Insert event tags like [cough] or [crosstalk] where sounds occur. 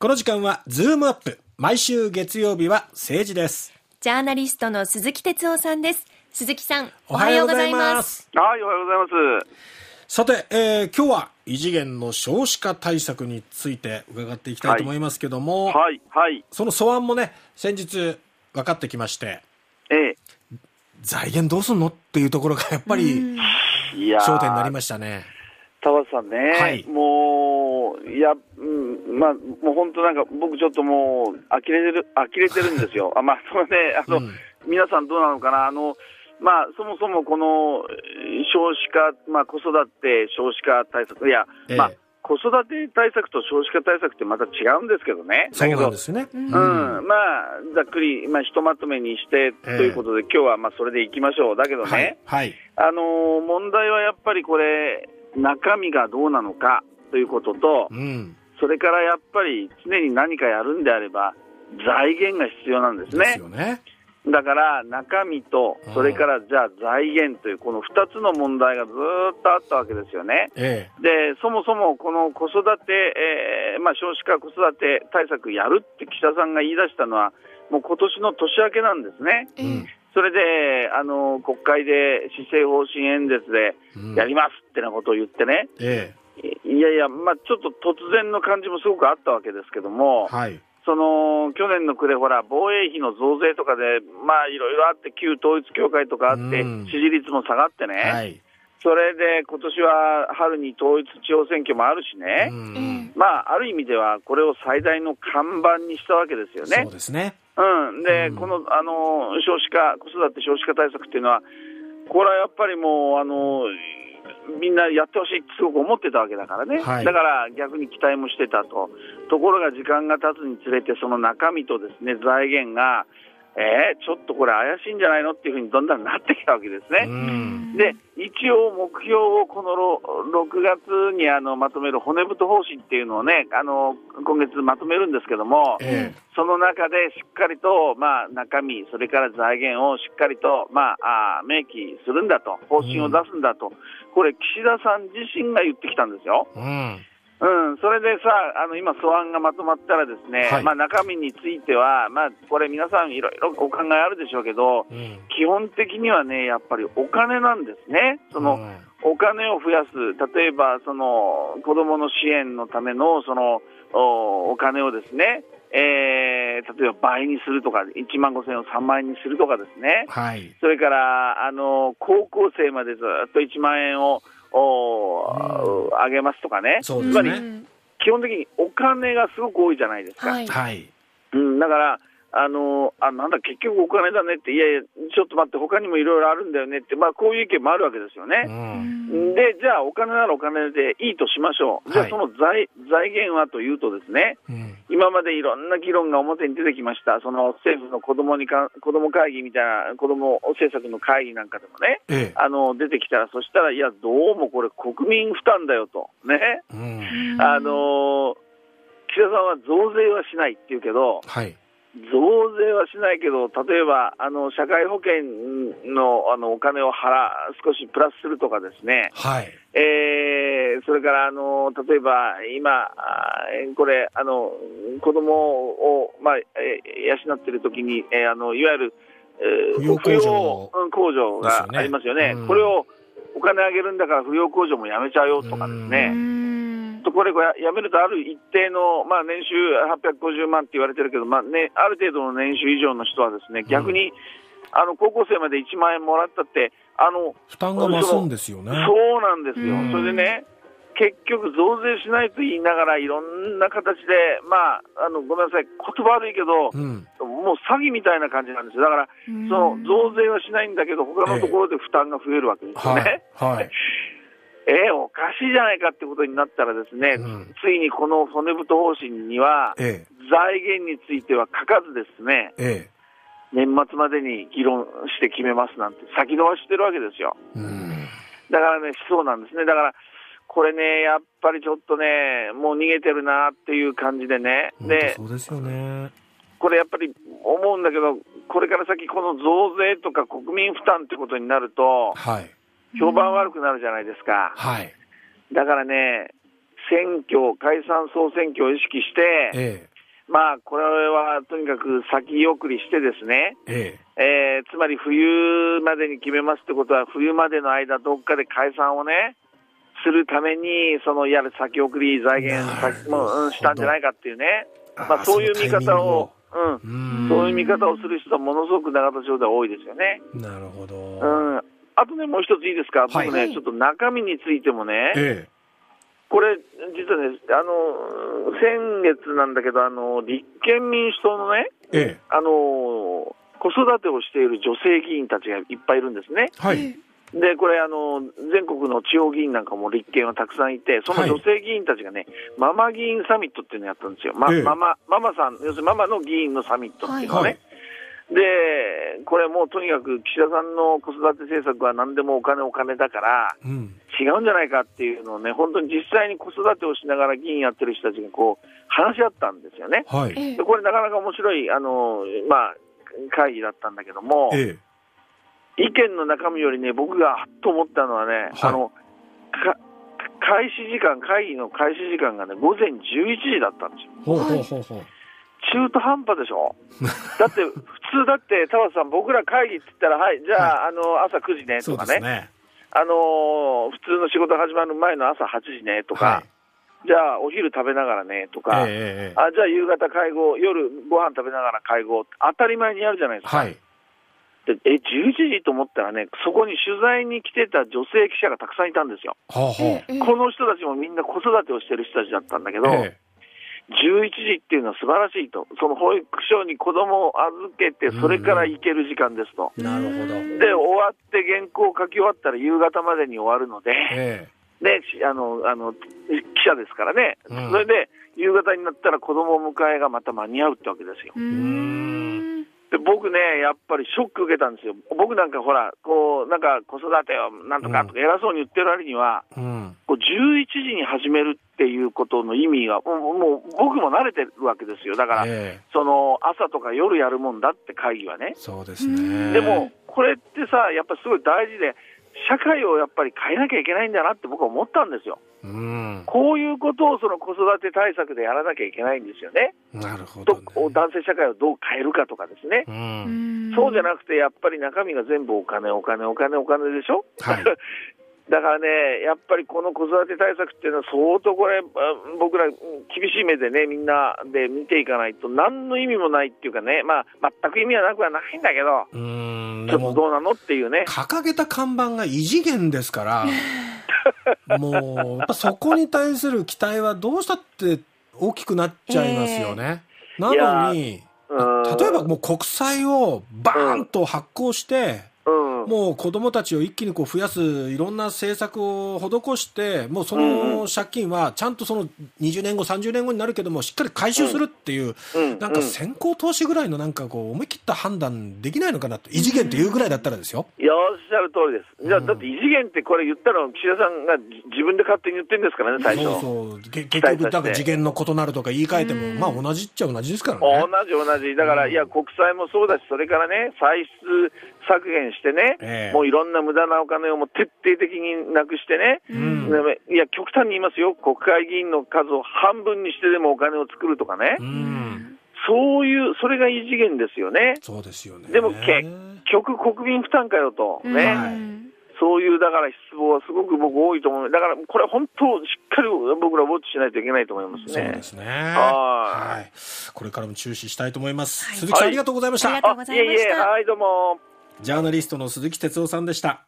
この時間はズームアップ。毎週月曜日は政治です。ジャーナリストの鈴木哲夫さんです。鈴木さん、おはようございます。はい、おはようございます。さて、えー今日は異次元の少子化対策について伺っていきたいと思いますけども、はい、はい、その素案もね、先日分かってきまして、ええ。財源どうすんのっていうところがやっぱり焦点になりましたね。田畑さんね、はいもう、いや、うん、まあ、もう本当なんか、僕ちょっともう、呆れてる、呆れてるんですよ。[laughs] あ、まあ、そのね、あの、うん皆さんどうなのかな、あの、まあ、そもそもこのえー少子化、まあ、子育て少子化対策、いや、ええまあ、子育て対策と少子化対策ってまた違うんですけどね。そうんですね。うん、まあ、ざっくり、まあ、ひとまとめにしてとええいうことで、今日はまあそれでいきましょう。だけどね、はい。はい。あのー問題はやっぱりこれ、中身がどうなのかということとう、ん。それからやっぱり常に何かやるんであれば、財源が必要なんですでね。すよね。だから中身とうん、それからじゃあ財源という、この2つの問題がずーっとあったわけですよね。えで、そもそもこの子育て、えーまあ、少子化子育て対策やるって岸田さんが言い出したのは、もう今年の年明けなんですね。えうんそれで、あの、国会で施政方針演説でうんやりますってなことを言ってね、えいやいや、まあ、ちょっと突然の感じもすごくあったわけですけどもえ、はい。その去年の暮れ、ほら、防衛費の増税とかで、まあ、いろいろあって、旧統一教会とかあってうん、支持率も下がってね、はい。それで今年は春に統一地方選挙もあるしうね、んまあ、ある意味ではこれを最大の看板にしたわけですよねそう。ですね。うん、で、うん。このあの少子化、子育て少子化対策っていうのは、これはやっぱりもう、あのみんなやってほしいってすごく思ってたわけだからね、はいだから逆に期待もしてたと、ところが時間が経つにつれて、その中身とですね財源が、えー、ちょっとこれ、怪しいんじゃないのっていうふうにどんどんなってきたわけですうね。ん。で一応、目標をこのろ6月にあのまとめる骨太方針っていうのをね、あの今月まとめるんですけども、えその中でしっかりと、まあ、中身、それから財源をしっかりと、まあ、あー明記するんだと、方針を出すんだと、これ、岸田さん自身が言ってきたんですよ。えうん。うん、それでさ、あの今、素案がまとまったらですね、はいまあ、中身については、まあ、これ、皆さんいろいろお考えあるでしょうけど、うん。基本的にはね、やっぱりお金なんですね。その、うんお金を増やす、例えばその子どもの支援のためのそのおお金をですね、えー例えば倍にするとか、1万5000円を3万円にするとかですね、はい。それからあの高校生までずっと1万円をお上げますとかね、そうでつまり。基本的にお金がすごく多いじゃないですか。はい。はい。うん、だから、あのあなんだ、結局お金だねって、いやいや、ちょっと待って、他にもいろいろあるんだよねって、まあ、こういう意見もあるわけですようね。ん。で、じゃあ、お金ならお金でいいとしましょう。じゃあ、はいその財財源はというとですね、うん。今までいろんな議論が表に出てきました。その政府の子供にか、子供会議みたいな、子供政策の会議なんかでもね、ええ。あの、出てきたら、そしたら、いや、どうもこれ国民負担だよと。ね。うん。あの岸田さんは増税はしないって言うけど、はい。増税はしないけど、例えばあの社会保険のあのお金を払少しプラスするとかですね、はい。えーそれからあの例えば今、これ、あの子供を、まあえー養っているときに、えーあのいわゆる、えー扶養控除がありますよね、ねうん。これをお金あげるんだから扶養控除もやめちゃうよとかですね。とこれややめると、ある一定の、まあ、年収850万って言われてるけど、まあね、ある程度の年収以上の人はですね逆に、あの高校生まで1万円もらったって、あの負担が増すんですよね。そうなんですよ、うんそれでね、結局、増税しないと言いながら、いろんな形で、まあ、あのごめんなさい、言葉悪いけど、うん。もう詐欺みたいな感じなんですよ、だから、その増税はしないんだけど、他のところで負担が増えるわけですよね。はい。はい。えーおかしいじゃないかってことになったらですね、うんついにこの骨太方針には、え財源については書かずですね、え。え年末までに議論して決めますなんて先延ばししてるわけですよ。え。うん。だからね、そうなんですね。だから、これね、やっぱりちょっとね、もう逃げてるなっていう感じでね。本で当、そうですよね。これやっぱり思うんだけど、これから先この増税とか国民負担ってことになると、はい。評判悪くなるじゃないですか。はい。だからね、選挙、解散総選挙を意識して、えまあ、これはとにかく先送りしてですね、ええ。えーつまり冬までに決めますってことは、冬までの間、どっかで解散をね、するために、そのいわゆる先送り、財源先も、うん、したんじゃないかっていうね、まあ、そういう見方を、ううん、ん。そういう見方をする人はものすごく永田町では多いですよね。なるほど、うん、あとね、もう一ついいですか、僕ね、はいちょっと中身についてもね、えこれ、実はね、あの先月なんだけど、あの立憲民主党のね、ええ。あの子育てをしている女性議員たちがいっぱいいるんですね。えはい、で、これ、あの全国の地方議員なんかも立憲はたくさんいて、そのはい。女性議員たちがね、ママ議員サミットっていうのをやったんですよ。まええ。ママママさん、要するにママの議員のサミットっていうのをね。はいで、これもうとにかく岸田さんの子育て政策は何でもお金お金だから、うん。違うんじゃないかっていうのをね、本当に実際に子育てをしながら議員やってる人たちがこう話し合ったんですよね。はい。ええ。でこれなかなか面白い、あの、まあ、会議だったんだけども、え意見の中身よりね、僕がはっと思ったのはね、あの、か開始時間、会議の開始時間がね、午前11時だったんですよ。えほうほうほうほう中途半端でしょ？[laughs] だって、普通だって、田畑さん、僕ら会議って言ったら、はい、じゃあ、あの、朝9時ね、とかね、ね。あの、普通の仕事始まる前の朝8時ね、とか、はい。じゃあ、お昼食べながらね、とか、ええええあじゃあ夕方会合、夜ご飯食べながら会合、当たり前にやるじゃないですか。はい。でえ、11時と思ったらね、そこに取材に来てた女性記者がたくさんいたんですよ。ほうほうええこの人たちもみんな子育てをしてる人たちだったんだけど、え11時っていうのは素晴らしいと。その保育所に子供を預けて、それから行ける時間ですと。えなるほどで、終わって原稿を書き終わったら夕方までに終わるので、えで、しあの、あの、記者ですからね。うんそれで、夕方になったら子供を迎えがまた間に合うってわけですよ。うーんで僕ね、やっぱりショック受けたんですよ。僕なんかほら、こう、なんか子育てをなんとかとか偉そうに言ってる割には、えうん11時に始めるっていうことの意味が、もうもう僕も慣れてるわけですよ。だから、ええその朝とか夜やるもんだって会議はね。そうですねでも、これってさ、やっぱすごい大事で、社会をやっぱり変えなきゃいけないんだなって僕は思ったんですよ。うんこういうことをその子育て対策でやらなきゃいけないんですよね。なるほとど、ね、男性社会をどう変えるかとかですね。ううんんそうじゃなくて、やっぱり中身が全部お金、お金、お金、お金でしょ、はい [laughs] だからね、やっぱりこの子育て対策っていうのは、相当これ、あ僕ら、うん厳しい目でね、みんなで見ていかないと、何の意味もないっていうかね、まあ、全く意味はなくはないんだけど、うんでもちょっとどうなのっていうね。掲げた看板が異次元ですから [laughs] もうやっぱそこに対する期待はどうしたって大きくなっちゃいますよね、なのにうん。例えばもう国債をバーンと発行して、うんもう子供たちを一気にこう増やすいろんな政策を施して、もうその借金はちゃんとその20年後、30年後になるけども、しっかり回収するっていう、うんなんか先行投資ぐらいのなんかこう思い切った判断できないのかなと、異次元っていうぐらいだったらですよ。いや、おっしゃる通りです。じゃだって異次元ってこれ言ったら、岸田さんがじ自分で勝手に言ってるんですからね、最初。そうそう。け結局、なんか次元の異なるとか言い換えても、まあ同じっちゃ同じですからね。同じ同じ。だから、うんいや、国債もそうだし、それからね、歳出削減してね、ええもういろんな無駄なお金をもう徹底的になくしてね、うんいや、極端に言いますよ、国会議員の数を半分にしてでもお金を作るとかね、うん。そういう、それが異次元ですよね。そうですよね。でも結極国民負担かよと、ね、はいそういうだから失望はすごく僕多いと思う。だからこれ本当しっかり僕らウォッチしないといけないと思いますね。そうですね。ははい。これからも注視したいと思います。はい鈴木さん、はいありがとうございました。ありがとうございましたいえいえ、はい、どうも。ジャーナリストの鈴木哲夫さんでした。